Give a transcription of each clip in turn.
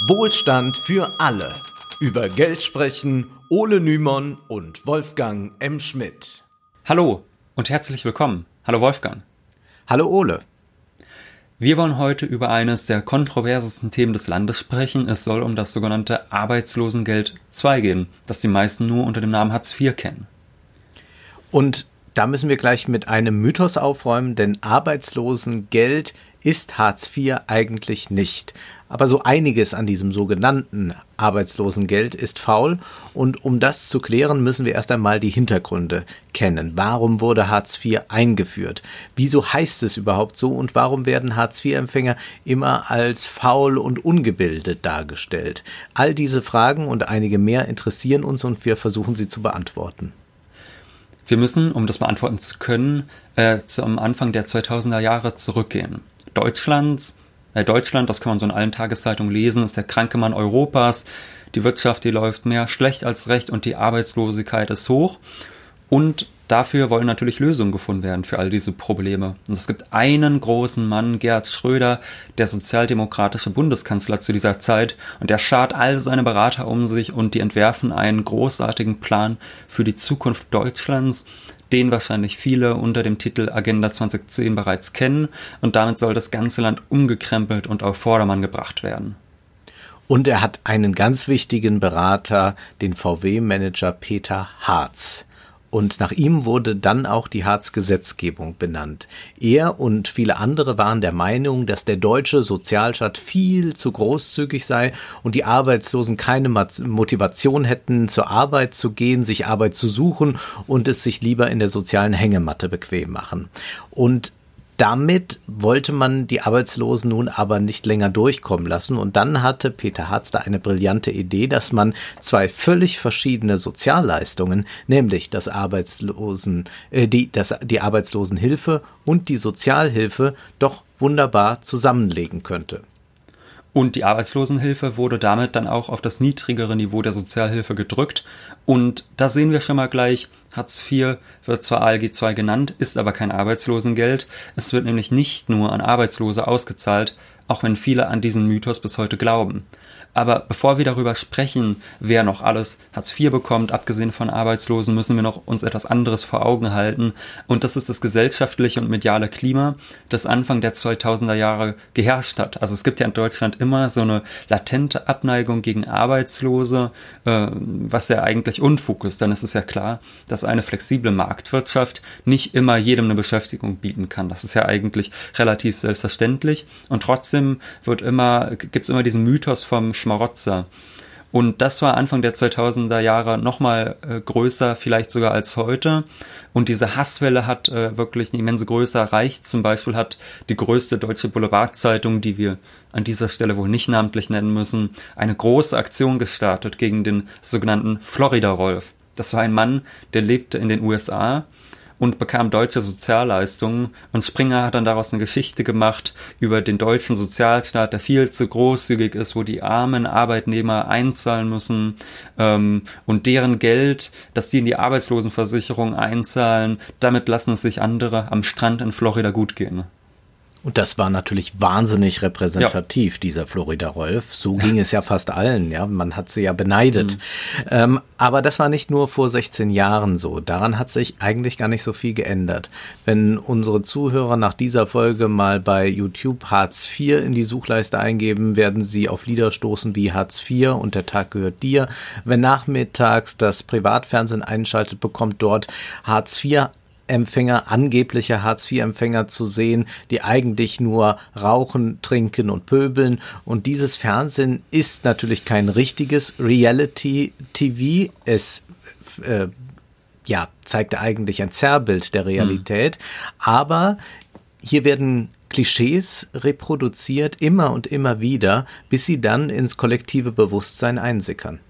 Wohlstand für alle. Über Geld sprechen Ole Nymon und Wolfgang M. Schmidt. Hallo und herzlich willkommen. Hallo Wolfgang. Hallo Ole. Wir wollen heute über eines der kontroversesten Themen des Landes sprechen. Es soll um das sogenannte Arbeitslosengeld II gehen, das die meisten nur unter dem Namen Hartz IV kennen. Und da müssen wir gleich mit einem Mythos aufräumen, denn Arbeitslosengeld ist Hartz IV eigentlich nicht. Aber so einiges an diesem sogenannten Arbeitslosengeld ist faul und um das zu klären, müssen wir erst einmal die Hintergründe kennen. Warum wurde Hartz IV eingeführt? Wieso heißt es überhaupt so und warum werden Hartz IV-Empfänger immer als faul und ungebildet dargestellt? All diese Fragen und einige mehr interessieren uns und wir versuchen sie zu beantworten. Wir müssen, um das beantworten zu können, äh, zum Anfang der 2000er Jahre zurückgehen. Deutschlands Deutschland, das kann man so in allen Tageszeitungen lesen, ist der kranke Mann Europas. Die Wirtschaft, die läuft mehr schlecht als recht und die Arbeitslosigkeit ist hoch. Und dafür wollen natürlich Lösungen gefunden werden für all diese Probleme. Und es gibt einen großen Mann, Gerhard Schröder, der sozialdemokratische Bundeskanzler zu dieser Zeit, und der schart all seine Berater um sich und die entwerfen einen großartigen Plan für die Zukunft Deutschlands, den wahrscheinlich viele unter dem Titel Agenda 2010 bereits kennen und damit soll das ganze Land umgekrempelt und auf Vordermann gebracht werden. Und er hat einen ganz wichtigen Berater, den VW-Manager Peter Harz. Und nach ihm wurde dann auch die Harz-Gesetzgebung benannt. Er und viele andere waren der Meinung, dass der deutsche Sozialstaat viel zu großzügig sei und die Arbeitslosen keine Motivation hätten, zur Arbeit zu gehen, sich Arbeit zu suchen und es sich lieber in der sozialen Hängematte bequem machen. Und damit wollte man die Arbeitslosen nun aber nicht länger durchkommen lassen. Und dann hatte Peter Harz da eine brillante Idee, dass man zwei völlig verschiedene Sozialleistungen, nämlich das Arbeitslosen, äh, die, das, die Arbeitslosenhilfe und die Sozialhilfe doch wunderbar zusammenlegen könnte. Und die Arbeitslosenhilfe wurde damit dann auch auf das niedrigere Niveau der Sozialhilfe gedrückt. Und da sehen wir schon mal gleich, Hartz IV wird zwar ALG II genannt, ist aber kein Arbeitslosengeld. Es wird nämlich nicht nur an Arbeitslose ausgezahlt, auch wenn viele an diesen Mythos bis heute glauben. Aber bevor wir darüber sprechen, wer noch alles Hartz IV bekommt, abgesehen von Arbeitslosen, müssen wir noch uns etwas anderes vor Augen halten. Und das ist das gesellschaftliche und mediale Klima, das Anfang der 2000er Jahre geherrscht hat. Also es gibt ja in Deutschland immer so eine latente Abneigung gegen Arbeitslose, äh, was ja eigentlich Unfug ist. Dann ist es ja klar, dass eine flexible Marktwirtschaft nicht immer jedem eine Beschäftigung bieten kann. Das ist ja eigentlich relativ selbstverständlich. Und trotzdem wird immer, gibt's immer diesen Mythos vom Schmarotzer. Und das war Anfang der 2000er Jahre nochmal äh, größer, vielleicht sogar als heute. Und diese Hasswelle hat äh, wirklich eine immense Größe erreicht. Zum Beispiel hat die größte deutsche Boulevardzeitung, die wir an dieser Stelle wohl nicht namentlich nennen müssen, eine große Aktion gestartet gegen den sogenannten Florida Rolf. Das war ein Mann, der lebte in den USA und bekam deutsche Sozialleistungen. Und Springer hat dann daraus eine Geschichte gemacht über den deutschen Sozialstaat, der viel zu großzügig ist, wo die armen Arbeitnehmer einzahlen müssen ähm, und deren Geld, das die in die Arbeitslosenversicherung einzahlen, damit lassen es sich andere am Strand in Florida gut gehen. Und das war natürlich wahnsinnig repräsentativ, ja. dieser Florida Rolf. So ging es ja fast allen, ja. Man hat sie ja beneidet. Mhm. Ähm, aber das war nicht nur vor 16 Jahren so. Daran hat sich eigentlich gar nicht so viel geändert. Wenn unsere Zuhörer nach dieser Folge mal bei YouTube Hartz IV in die Suchleiste eingeben, werden sie auf Lieder stoßen wie Hartz IV und der Tag gehört dir. Wenn nachmittags das Privatfernsehen einschaltet, bekommt dort Hartz IV Empfänger, angebliche Hartz-IV-Empfänger zu sehen, die eigentlich nur rauchen, trinken und pöbeln. Und dieses Fernsehen ist natürlich kein richtiges Reality-TV. Es äh, ja, zeigt eigentlich ein Zerrbild der Realität. Mhm. Aber hier werden Klischees reproduziert immer und immer wieder, bis sie dann ins kollektive Bewusstsein einsickern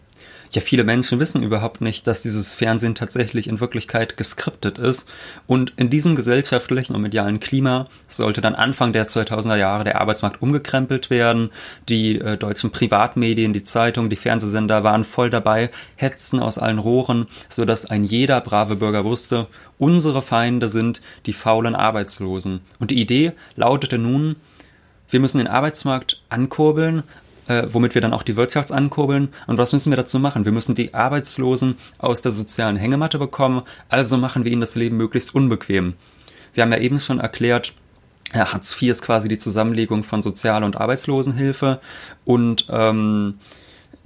ja, viele Menschen wissen überhaupt nicht, dass dieses Fernsehen tatsächlich in Wirklichkeit geskriptet ist. Und in diesem gesellschaftlichen und medialen Klima sollte dann Anfang der 2000er Jahre der Arbeitsmarkt umgekrempelt werden. Die äh, deutschen Privatmedien, die Zeitungen, die Fernsehsender waren voll dabei, hetzten aus allen Rohren, sodass ein jeder brave Bürger wusste, unsere Feinde sind die faulen Arbeitslosen. Und die Idee lautete nun, wir müssen den Arbeitsmarkt ankurbeln, äh, womit wir dann auch die Wirtschaft ankurbeln. Und was müssen wir dazu machen? Wir müssen die Arbeitslosen aus der sozialen Hängematte bekommen, also machen wir ihnen das Leben möglichst unbequem. Wir haben ja eben schon erklärt, ja, Hartz IV ist quasi die Zusammenlegung von Sozial- und Arbeitslosenhilfe und ähm,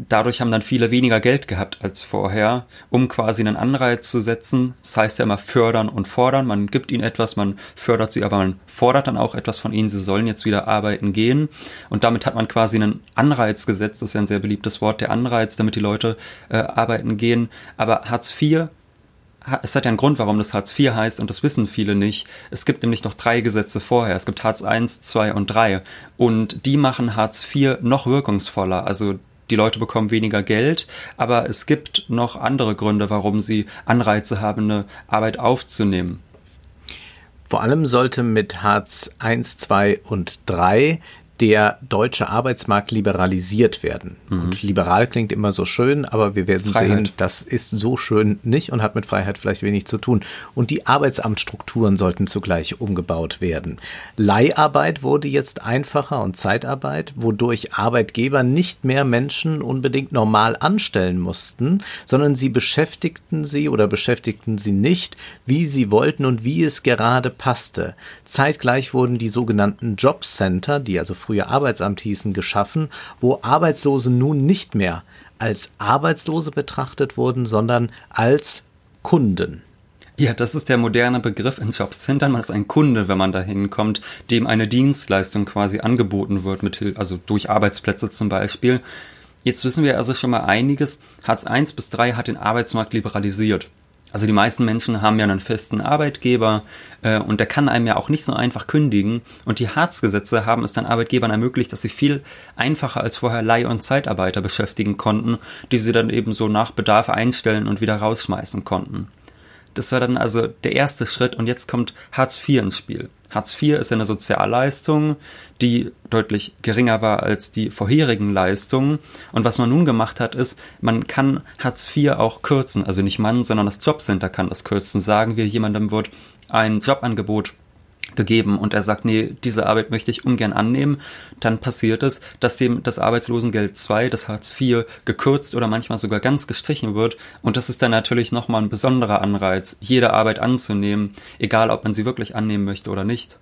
dadurch haben dann viele weniger Geld gehabt als vorher, um quasi einen Anreiz zu setzen. Das heißt ja immer fördern und fordern. Man gibt ihnen etwas, man fördert sie, aber man fordert dann auch etwas von ihnen. Sie sollen jetzt wieder arbeiten gehen. Und damit hat man quasi einen Anreiz gesetzt. Das ist ja ein sehr beliebtes Wort, der Anreiz, damit die Leute äh, arbeiten gehen. Aber Hartz IV es hat ja einen Grund, warum das Hartz IV heißt und das wissen viele nicht. Es gibt nämlich noch drei Gesetze vorher. Es gibt Hartz I, II und III und die machen Hartz IV noch wirkungsvoller. Also die Leute bekommen weniger Geld, aber es gibt noch andere Gründe, warum sie Anreize haben, eine Arbeit aufzunehmen. Vor allem sollte mit Hartz I, II und III der deutsche Arbeitsmarkt liberalisiert werden. Mhm. Und liberal klingt immer so schön, aber wir werden Freiheit. sehen, das ist so schön nicht und hat mit Freiheit vielleicht wenig zu tun. Und die Arbeitsamtsstrukturen sollten zugleich umgebaut werden. Leiharbeit wurde jetzt einfacher und Zeitarbeit, wodurch Arbeitgeber nicht mehr Menschen unbedingt normal anstellen mussten, sondern sie beschäftigten sie oder beschäftigten sie nicht, wie sie wollten und wie es gerade passte. Zeitgleich wurden die sogenannten Jobcenter, die also früher Arbeitsamt hießen, geschaffen, wo Arbeitslose nun nicht mehr als Arbeitslose betrachtet wurden, sondern als Kunden. Ja, das ist der moderne Begriff in Jobcentern. Man ist ein Kunde, wenn man da hinkommt, dem eine Dienstleistung quasi angeboten wird, mit, also durch Arbeitsplätze zum Beispiel. Jetzt wissen wir also schon mal einiges. Hartz I bis III hat den Arbeitsmarkt liberalisiert. Also die meisten Menschen haben ja einen festen Arbeitgeber äh, und der kann einem ja auch nicht so einfach kündigen. Und die Hartz-Gesetze haben es dann Arbeitgebern ermöglicht, dass sie viel einfacher als vorher Leih- und Zeitarbeiter beschäftigen konnten, die sie dann eben so nach Bedarf einstellen und wieder rausschmeißen konnten. Das war dann also der erste Schritt und jetzt kommt Hartz IV ins Spiel. Hartz IV ist eine Sozialleistung, die deutlich geringer war als die vorherigen Leistungen. Und was man nun gemacht hat, ist, man kann Hartz IV auch kürzen. Also nicht man, sondern das Jobcenter kann das kürzen. Sagen wir, jemandem wird ein Jobangebot gegeben. Und er sagt, nee, diese Arbeit möchte ich ungern annehmen, dann passiert es, dass dem das Arbeitslosengeld 2, das Hartz IV, gekürzt oder manchmal sogar ganz gestrichen wird. Und das ist dann natürlich nochmal ein besonderer Anreiz, jede Arbeit anzunehmen, egal ob man sie wirklich annehmen möchte oder nicht.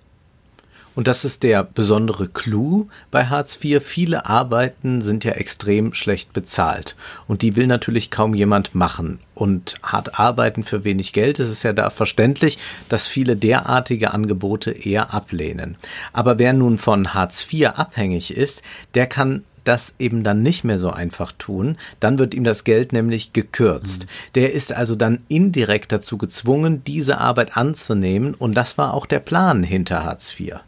Und das ist der besondere Clou bei Hartz IV. Viele Arbeiten sind ja extrem schlecht bezahlt. Und die will natürlich kaum jemand machen. Und hart arbeiten für wenig Geld, ist es ja da verständlich, dass viele derartige Angebote eher ablehnen. Aber wer nun von Hartz IV abhängig ist, der kann das eben dann nicht mehr so einfach tun, dann wird ihm das Geld nämlich gekürzt. Mhm. Der ist also dann indirekt dazu gezwungen, diese Arbeit anzunehmen und das war auch der Plan hinter Hartz IV.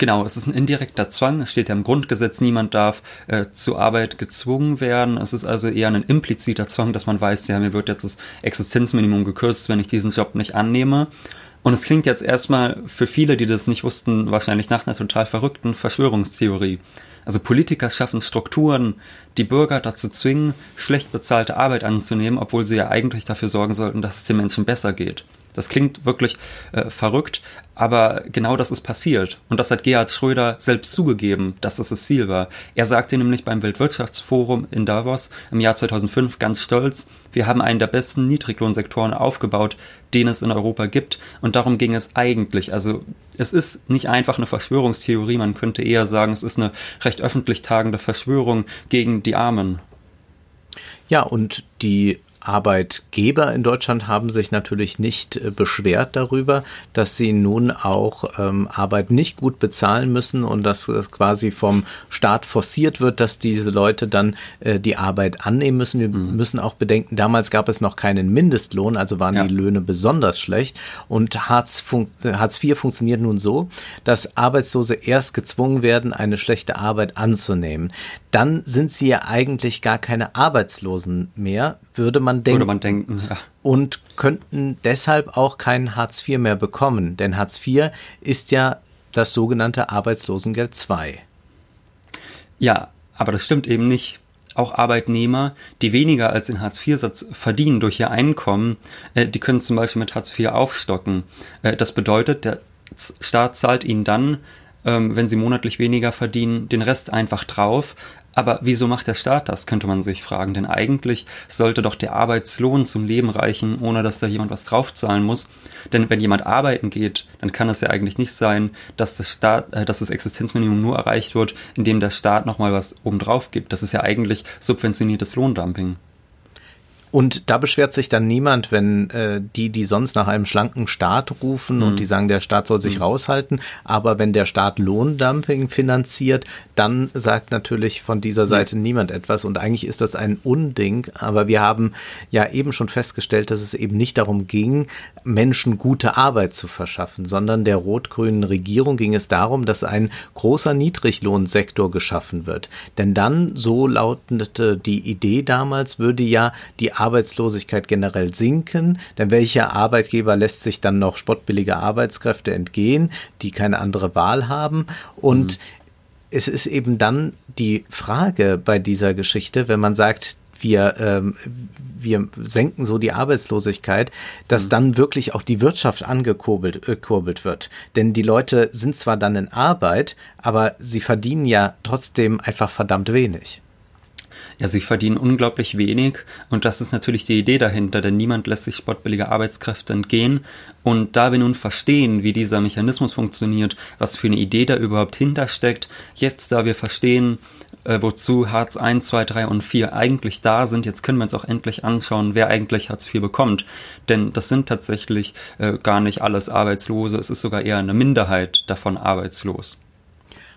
Genau, es ist ein indirekter Zwang. Es steht ja im Grundgesetz, niemand darf äh, zur Arbeit gezwungen werden. Es ist also eher ein impliziter Zwang, dass man weiß, ja, mir wird jetzt das Existenzminimum gekürzt, wenn ich diesen Job nicht annehme. Und es klingt jetzt erstmal für viele, die das nicht wussten, wahrscheinlich nach einer total verrückten Verschwörungstheorie. Also Politiker schaffen Strukturen, die Bürger dazu zwingen, schlecht bezahlte Arbeit anzunehmen, obwohl sie ja eigentlich dafür sorgen sollten, dass es den Menschen besser geht. Das klingt wirklich äh, verrückt, aber genau das ist passiert. Und das hat Gerhard Schröder selbst zugegeben, dass das das Ziel war. Er sagte nämlich beim Weltwirtschaftsforum in Davos im Jahr 2005 ganz stolz, wir haben einen der besten Niedriglohnsektoren aufgebaut, den es in Europa gibt. Und darum ging es eigentlich. Also es ist nicht einfach eine Verschwörungstheorie, man könnte eher sagen, es ist eine recht öffentlich tagende Verschwörung gegen die Armen. Ja, und die Arbeitgeber in Deutschland haben sich natürlich nicht äh, beschwert darüber, dass sie nun auch ähm, Arbeit nicht gut bezahlen müssen und dass es quasi vom Staat forciert wird, dass diese Leute dann äh, die Arbeit annehmen müssen. Wir mhm. müssen auch bedenken, damals gab es noch keinen Mindestlohn, also waren ja. die Löhne besonders schlecht. Und Hartz, Hartz IV funktioniert nun so, dass Arbeitslose erst gezwungen werden, eine schlechte Arbeit anzunehmen. Dann sind sie ja eigentlich gar keine Arbeitslosen mehr, würde man denken. Würde man denken, ja. Und könnten deshalb auch kein Hartz IV mehr bekommen, denn Hartz IV ist ja das sogenannte Arbeitslosengeld II. Ja, aber das stimmt eben nicht. Auch Arbeitnehmer, die weniger als den Hartz-IV-Satz verdienen durch ihr Einkommen, äh, die können zum Beispiel mit Hartz IV aufstocken. Äh, das bedeutet, der Staat zahlt ihnen dann ähm, wenn sie monatlich weniger verdienen, den Rest einfach drauf. Aber wieso macht der Staat das, könnte man sich fragen. Denn eigentlich sollte doch der Arbeitslohn zum Leben reichen, ohne dass da jemand was draufzahlen muss. Denn wenn jemand arbeiten geht, dann kann es ja eigentlich nicht sein, dass das, Staat, äh, dass das Existenzminimum nur erreicht wird, indem der Staat nochmal was obendrauf gibt. Das ist ja eigentlich subventioniertes Lohndumping. Und da beschwert sich dann niemand, wenn äh, die, die sonst nach einem schlanken Staat rufen mhm. und die sagen, der Staat soll sich mhm. raushalten, aber wenn der Staat Lohndumping finanziert, dann sagt natürlich von dieser Seite mhm. niemand etwas und eigentlich ist das ein Unding, aber wir haben ja eben schon festgestellt, dass es eben nicht darum ging, Menschen gute Arbeit zu verschaffen, sondern der rot-grünen Regierung ging es darum, dass ein großer Niedriglohnsektor geschaffen wird. Denn dann, so lautete die Idee damals, würde ja die Arbeitslosigkeit generell sinken, denn welcher Arbeitgeber lässt sich dann noch spottbillige Arbeitskräfte entgehen, die keine andere Wahl haben und mhm. Es ist eben dann die Frage bei dieser Geschichte, wenn man sagt, wir, ähm, wir senken so die Arbeitslosigkeit, dass mhm. dann wirklich auch die Wirtschaft angekurbelt äh, kurbelt wird. Denn die Leute sind zwar dann in Arbeit, aber sie verdienen ja trotzdem einfach verdammt wenig. Ja, sie verdienen unglaublich wenig und das ist natürlich die Idee dahinter, denn niemand lässt sich sportbillige Arbeitskräfte entgehen. Und da wir nun verstehen, wie dieser Mechanismus funktioniert, was für eine Idee da überhaupt hintersteckt, jetzt da wir verstehen, äh, wozu Hartz 1, 2, 3 und 4 eigentlich da sind, jetzt können wir uns auch endlich anschauen, wer eigentlich Hartz 4 bekommt. Denn das sind tatsächlich äh, gar nicht alles Arbeitslose, es ist sogar eher eine Minderheit davon arbeitslos.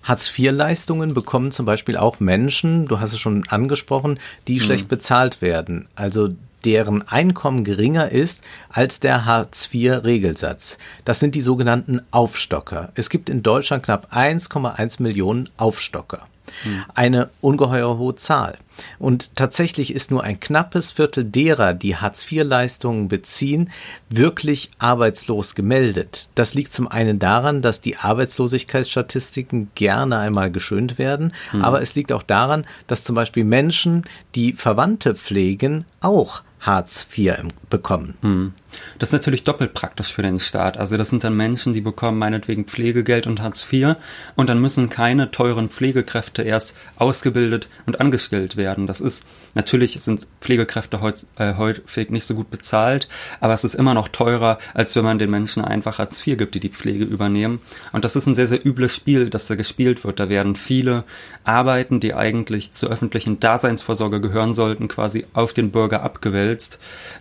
Hartz-IV-Leistungen bekommen zum Beispiel auch Menschen, du hast es schon angesprochen, die mhm. schlecht bezahlt werden. Also deren Einkommen geringer ist als der Hartz-IV-Regelsatz. Das sind die sogenannten Aufstocker. Es gibt in Deutschland knapp 1,1 Millionen Aufstocker. Hm. Eine ungeheuer hohe Zahl. Und tatsächlich ist nur ein knappes Viertel derer, die Hartz-IV-Leistungen beziehen, wirklich arbeitslos gemeldet. Das liegt zum einen daran, dass die Arbeitslosigkeitsstatistiken gerne einmal geschönt werden, hm. aber es liegt auch daran, dass zum Beispiel Menschen, die Verwandte pflegen, auch Hartz IV bekommen. Hm. Das ist natürlich doppelt praktisch für den Staat. Also das sind dann Menschen, die bekommen meinetwegen Pflegegeld und Hartz IV und dann müssen keine teuren Pflegekräfte erst ausgebildet und angestellt werden. Das ist, natürlich sind Pflegekräfte heut, äh, häufig nicht so gut bezahlt, aber es ist immer noch teurer, als wenn man den Menschen einfach Hartz IV gibt, die die Pflege übernehmen. Und das ist ein sehr, sehr übles Spiel, das da gespielt wird. Da werden viele Arbeiten, die eigentlich zur öffentlichen Daseinsvorsorge gehören sollten, quasi auf den Bürger abgewälzt.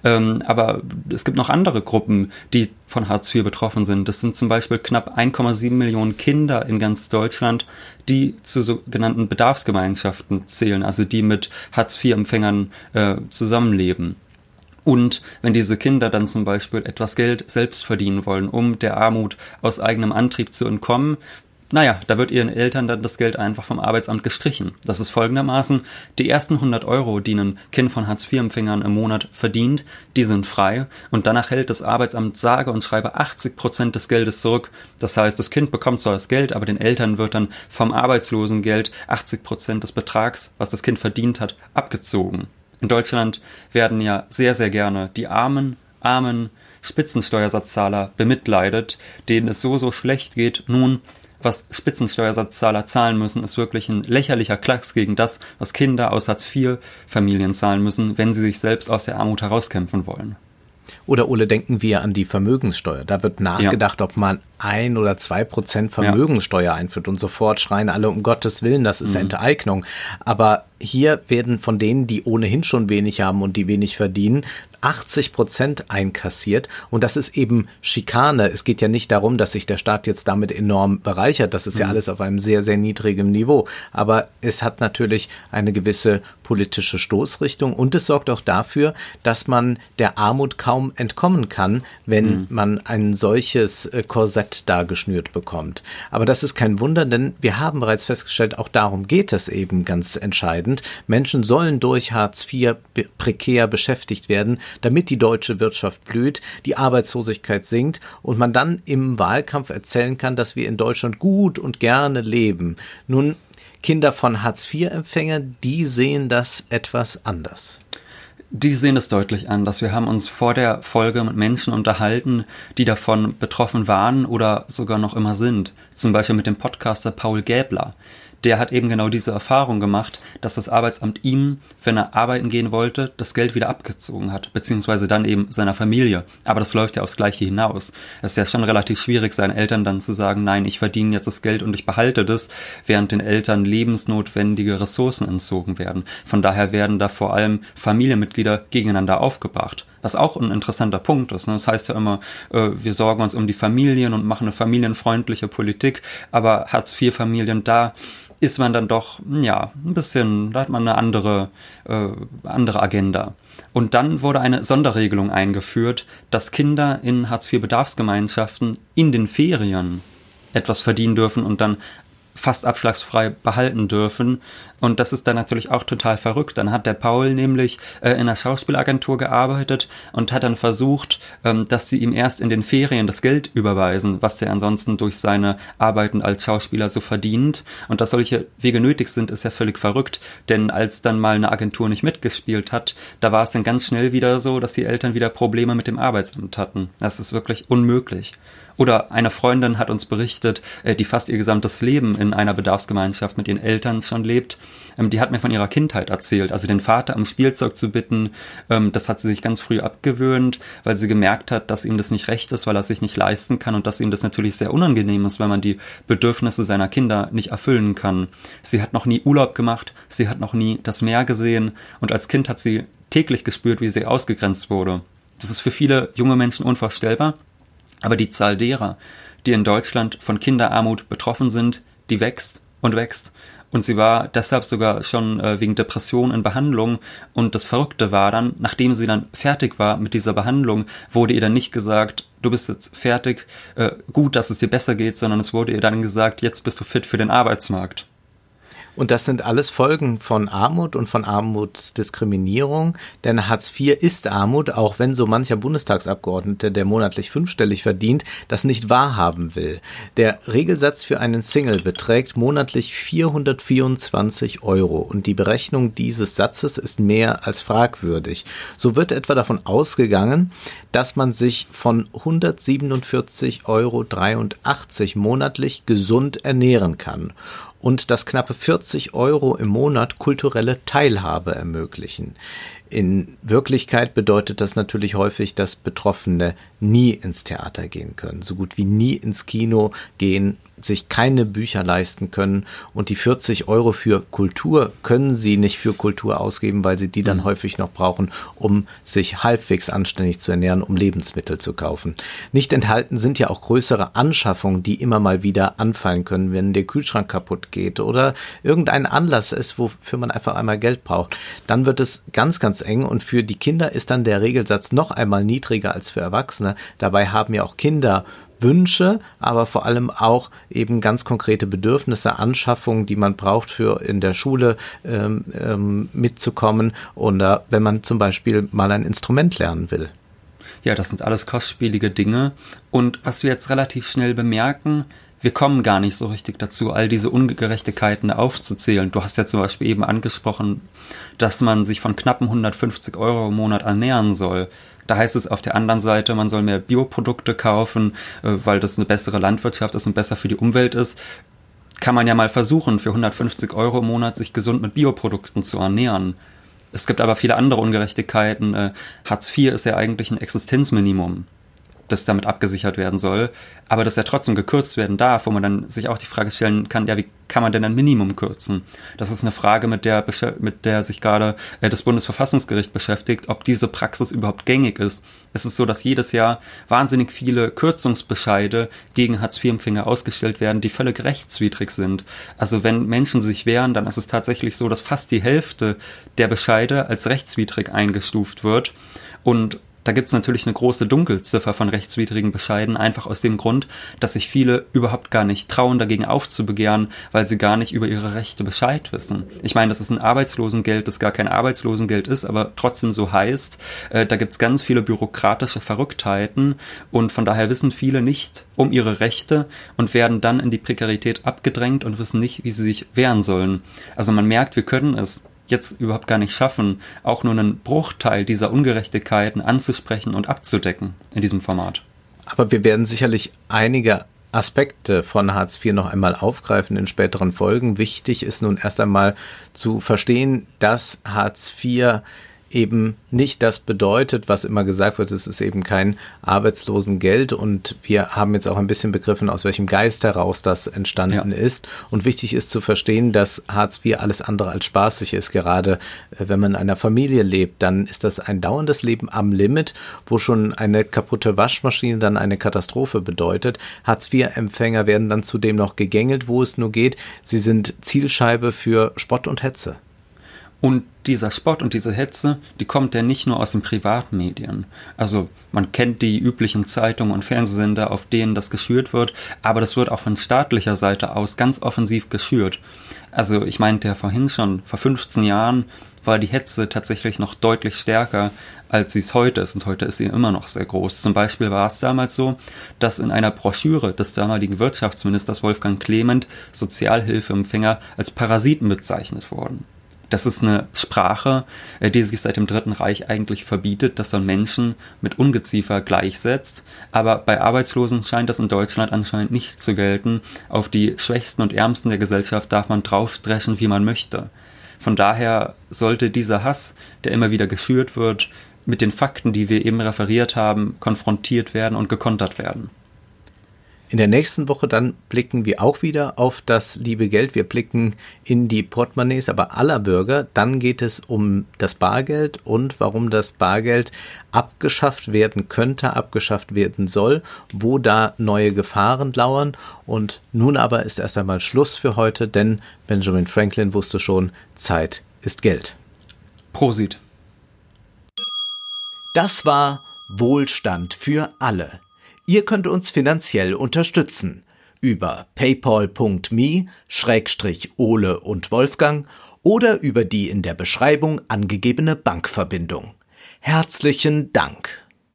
Ähm, aber es gibt noch andere Gruppen, die von Hartz IV betroffen sind. Das sind zum Beispiel knapp 1,7 Millionen Kinder in ganz Deutschland, die zu sogenannten Bedarfsgemeinschaften zählen, also die mit Hartz IV-Empfängern äh, zusammenleben. Und wenn diese Kinder dann zum Beispiel etwas Geld selbst verdienen wollen, um der Armut aus eigenem Antrieb zu entkommen, naja, da wird ihren Eltern dann das Geld einfach vom Arbeitsamt gestrichen. Das ist folgendermaßen, die ersten 100 Euro, die ein Kind von Hartz-IV-Empfängern im Monat verdient, die sind frei und danach hält das Arbeitsamt sage und schreibe 80 Prozent des Geldes zurück. Das heißt, das Kind bekommt zwar das Geld, aber den Eltern wird dann vom Arbeitslosengeld 80 Prozent des Betrags, was das Kind verdient hat, abgezogen. In Deutschland werden ja sehr, sehr gerne die armen, armen Spitzensteuersatzzahler bemitleidet, denen es so, so schlecht geht. Nun, was Spitzensteuersatzzahler zahlen müssen, ist wirklich ein lächerlicher Klacks gegen das, was Kinder aus Hartz-IV-Familien zahlen müssen, wenn sie sich selbst aus der Armut herauskämpfen wollen. Oder Ole, denken wir an die Vermögenssteuer. Da wird nachgedacht, ja. ob man ein oder zwei Prozent Vermögenssteuer ja. einführt und sofort schreien alle um Gottes Willen, das ist mhm. Enteignung. Aber hier werden von denen, die ohnehin schon wenig haben und die wenig verdienen, 80 Prozent einkassiert. Und das ist eben Schikane. Es geht ja nicht darum, dass sich der Staat jetzt damit enorm bereichert. Das ist mhm. ja alles auf einem sehr, sehr niedrigen Niveau. Aber es hat natürlich eine gewisse politische Stoßrichtung und es sorgt auch dafür, dass man der Armut kaum entkommen kann, wenn mhm. man ein solches äh, Korsett da geschnürt bekommt. Aber das ist kein Wunder, denn wir haben bereits festgestellt, auch darum geht es eben ganz entscheidend. Menschen sollen durch Hartz IV prekär beschäftigt werden, damit die deutsche Wirtschaft blüht, die Arbeitslosigkeit sinkt und man dann im Wahlkampf erzählen kann, dass wir in Deutschland gut und gerne leben. Nun, Kinder von Hartz-IV-Empfängern, die sehen das etwas anders. Die sehen es deutlich an, dass wir haben uns vor der Folge mit Menschen unterhalten, die davon betroffen waren oder sogar noch immer sind. Zum Beispiel mit dem Podcaster Paul Gäbler der hat eben genau diese Erfahrung gemacht, dass das Arbeitsamt ihm, wenn er arbeiten gehen wollte, das Geld wieder abgezogen hat, beziehungsweise dann eben seiner Familie. Aber das läuft ja aufs Gleiche hinaus. Es ist ja schon relativ schwierig, seinen Eltern dann zu sagen, nein, ich verdiene jetzt das Geld und ich behalte das, während den Eltern lebensnotwendige Ressourcen entzogen werden. Von daher werden da vor allem Familienmitglieder gegeneinander aufgebracht. Was auch ein interessanter Punkt ist. Ne? Das heißt ja immer, äh, wir sorgen uns um die Familien und machen eine familienfreundliche Politik, aber Hartz-IV-Familien da ist man dann doch, ja, ein bisschen, da hat man eine andere, äh, andere Agenda. Und dann wurde eine Sonderregelung eingeführt, dass Kinder in Hartz-IV-Bedarfsgemeinschaften in den Ferien etwas verdienen dürfen und dann fast abschlagsfrei behalten dürfen. Und das ist dann natürlich auch total verrückt. Dann hat der Paul nämlich äh, in einer Schauspielagentur gearbeitet und hat dann versucht, ähm, dass sie ihm erst in den Ferien das Geld überweisen, was der ansonsten durch seine Arbeiten als Schauspieler so verdient. Und dass solche Wege nötig sind, ist ja völlig verrückt. Denn als dann mal eine Agentur nicht mitgespielt hat, da war es dann ganz schnell wieder so, dass die Eltern wieder Probleme mit dem Arbeitsamt hatten. Das ist wirklich unmöglich. Oder eine Freundin hat uns berichtet, äh, die fast ihr gesamtes Leben in einer Bedarfsgemeinschaft mit ihren Eltern schon lebt. Ähm, die hat mir von ihrer Kindheit erzählt. Also den Vater am Spielzeug zu bitten, ähm, das hat sie sich ganz früh abgewöhnt, weil sie gemerkt hat, dass ihm das nicht recht ist, weil er sich nicht leisten kann und dass ihm das natürlich sehr unangenehm ist, weil man die Bedürfnisse seiner Kinder nicht erfüllen kann. Sie hat noch nie Urlaub gemacht, sie hat noch nie das Meer gesehen und als Kind hat sie täglich gespürt, wie sie ausgegrenzt wurde. Das ist für viele junge Menschen unvorstellbar. Aber die Zahl derer, die in Deutschland von Kinderarmut betroffen sind, die wächst und wächst. Und sie war deshalb sogar schon äh, wegen Depression in Behandlung. Und das Verrückte war dann, nachdem sie dann fertig war mit dieser Behandlung, wurde ihr dann nicht gesagt, du bist jetzt fertig, äh, gut, dass es dir besser geht, sondern es wurde ihr dann gesagt, jetzt bist du fit für den Arbeitsmarkt. Und das sind alles Folgen von Armut und von Armutsdiskriminierung, denn Hartz IV ist Armut, auch wenn so mancher Bundestagsabgeordnete, der monatlich fünfstellig verdient, das nicht wahrhaben will. Der Regelsatz für einen Single beträgt monatlich 424 Euro und die Berechnung dieses Satzes ist mehr als fragwürdig. So wird etwa davon ausgegangen, dass man sich von 147,83 Euro monatlich gesund ernähren kann und dass knappe 40 Euro im Monat kulturelle Teilhabe ermöglichen. In Wirklichkeit bedeutet das natürlich häufig, dass Betroffene nie ins Theater gehen können, so gut wie nie ins Kino gehen sich keine Bücher leisten können und die 40 Euro für Kultur können sie nicht für Kultur ausgeben, weil sie die dann mhm. häufig noch brauchen, um sich halbwegs anständig zu ernähren, um Lebensmittel zu kaufen. Nicht enthalten sind ja auch größere Anschaffungen, die immer mal wieder anfallen können, wenn der Kühlschrank kaputt geht oder irgendein Anlass ist, wofür man einfach einmal Geld braucht. Dann wird es ganz, ganz eng und für die Kinder ist dann der Regelsatz noch einmal niedriger als für Erwachsene. Dabei haben ja auch Kinder Wünsche, aber vor allem auch eben ganz konkrete Bedürfnisse, Anschaffungen, die man braucht, für in der Schule ähm, ähm, mitzukommen oder wenn man zum Beispiel mal ein Instrument lernen will. Ja, das sind alles kostspielige Dinge. Und was wir jetzt relativ schnell bemerken, wir kommen gar nicht so richtig dazu, all diese Ungerechtigkeiten aufzuzählen. Du hast ja zum Beispiel eben angesprochen, dass man sich von knappen 150 Euro im Monat ernähren soll. Da heißt es auf der anderen Seite, man soll mehr Bioprodukte kaufen, äh, weil das eine bessere Landwirtschaft ist und besser für die Umwelt ist. Kann man ja mal versuchen, für 150 Euro im Monat sich gesund mit Bioprodukten zu ernähren. Es gibt aber viele andere Ungerechtigkeiten. Äh, Hartz IV ist ja eigentlich ein Existenzminimum das damit abgesichert werden soll, aber dass er trotzdem gekürzt werden darf, wo man dann sich auch die Frage stellen kann, ja, wie kann man denn ein Minimum kürzen? Das ist eine Frage, mit der, mit der sich gerade äh, das Bundesverfassungsgericht beschäftigt, ob diese Praxis überhaupt gängig ist. Es ist so, dass jedes Jahr wahnsinnig viele Kürzungsbescheide gegen Hartz-IV-Empfänger ausgestellt werden, die völlig rechtswidrig sind. Also wenn Menschen sich wehren, dann ist es tatsächlich so, dass fast die Hälfte der Bescheide als rechtswidrig eingestuft wird. Und da gibt's natürlich eine große Dunkelziffer von rechtswidrigen Bescheiden, einfach aus dem Grund, dass sich viele überhaupt gar nicht trauen, dagegen aufzubegehren, weil sie gar nicht über ihre Rechte Bescheid wissen. Ich meine, das ist ein Arbeitslosengeld, das gar kein Arbeitslosengeld ist, aber trotzdem so heißt. Äh, da gibt's ganz viele bürokratische Verrücktheiten und von daher wissen viele nicht um ihre Rechte und werden dann in die Prekarität abgedrängt und wissen nicht, wie sie sich wehren sollen. Also man merkt, wir können es jetzt überhaupt gar nicht schaffen, auch nur einen Bruchteil dieser Ungerechtigkeiten anzusprechen und abzudecken in diesem Format. Aber wir werden sicherlich einige Aspekte von Hartz IV noch einmal aufgreifen in späteren Folgen. Wichtig ist nun erst einmal zu verstehen, dass Hartz IV eben nicht das bedeutet, was immer gesagt wird, es ist eben kein Arbeitslosengeld und wir haben jetzt auch ein bisschen begriffen, aus welchem Geist heraus das entstanden ja. ist und wichtig ist zu verstehen, dass Hartz IV alles andere als spaßig ist, gerade äh, wenn man in einer Familie lebt, dann ist das ein dauerndes Leben am Limit, wo schon eine kaputte Waschmaschine dann eine Katastrophe bedeutet. Hartz IV-Empfänger werden dann zudem noch gegängelt, wo es nur geht. Sie sind Zielscheibe für Spott und Hetze. Und dieser Spott und diese Hetze, die kommt ja nicht nur aus den Privatmedien. Also man kennt die üblichen Zeitungen und Fernsehsender, auf denen das geschürt wird, aber das wird auch von staatlicher Seite aus ganz offensiv geschürt. Also ich meinte ja vorhin schon, vor 15 Jahren war die Hetze tatsächlich noch deutlich stärker, als sie es heute ist. Und heute ist sie immer noch sehr groß. Zum Beispiel war es damals so, dass in einer Broschüre des damaligen Wirtschaftsministers Wolfgang Clement Sozialhilfeempfänger als Parasiten bezeichnet wurden. Das ist eine Sprache, äh, die sich seit dem Dritten Reich eigentlich verbietet, dass man Menschen mit Ungeziefer gleichsetzt. Aber bei Arbeitslosen scheint das in Deutschland anscheinend nicht zu gelten. Auf die Schwächsten und Ärmsten der Gesellschaft darf man draufdreschen, wie man möchte. Von daher sollte dieser Hass, der immer wieder geschürt wird, mit den Fakten, die wir eben referiert haben, konfrontiert werden und gekontert werden. In der nächsten Woche dann blicken wir auch wieder auf das liebe Geld. Wir blicken in die Portemonnaies aber aller Bürger. Dann geht es um das Bargeld und warum das Bargeld abgeschafft werden könnte, abgeschafft werden soll, wo da neue Gefahren lauern. Und nun aber ist erst einmal Schluss für heute, denn Benjamin Franklin wusste schon, Zeit ist Geld. Prosit. Das war Wohlstand für alle Ihr könnt uns finanziell unterstützen über paypal.me-ole und Wolfgang oder über die in der Beschreibung angegebene Bankverbindung. Herzlichen Dank.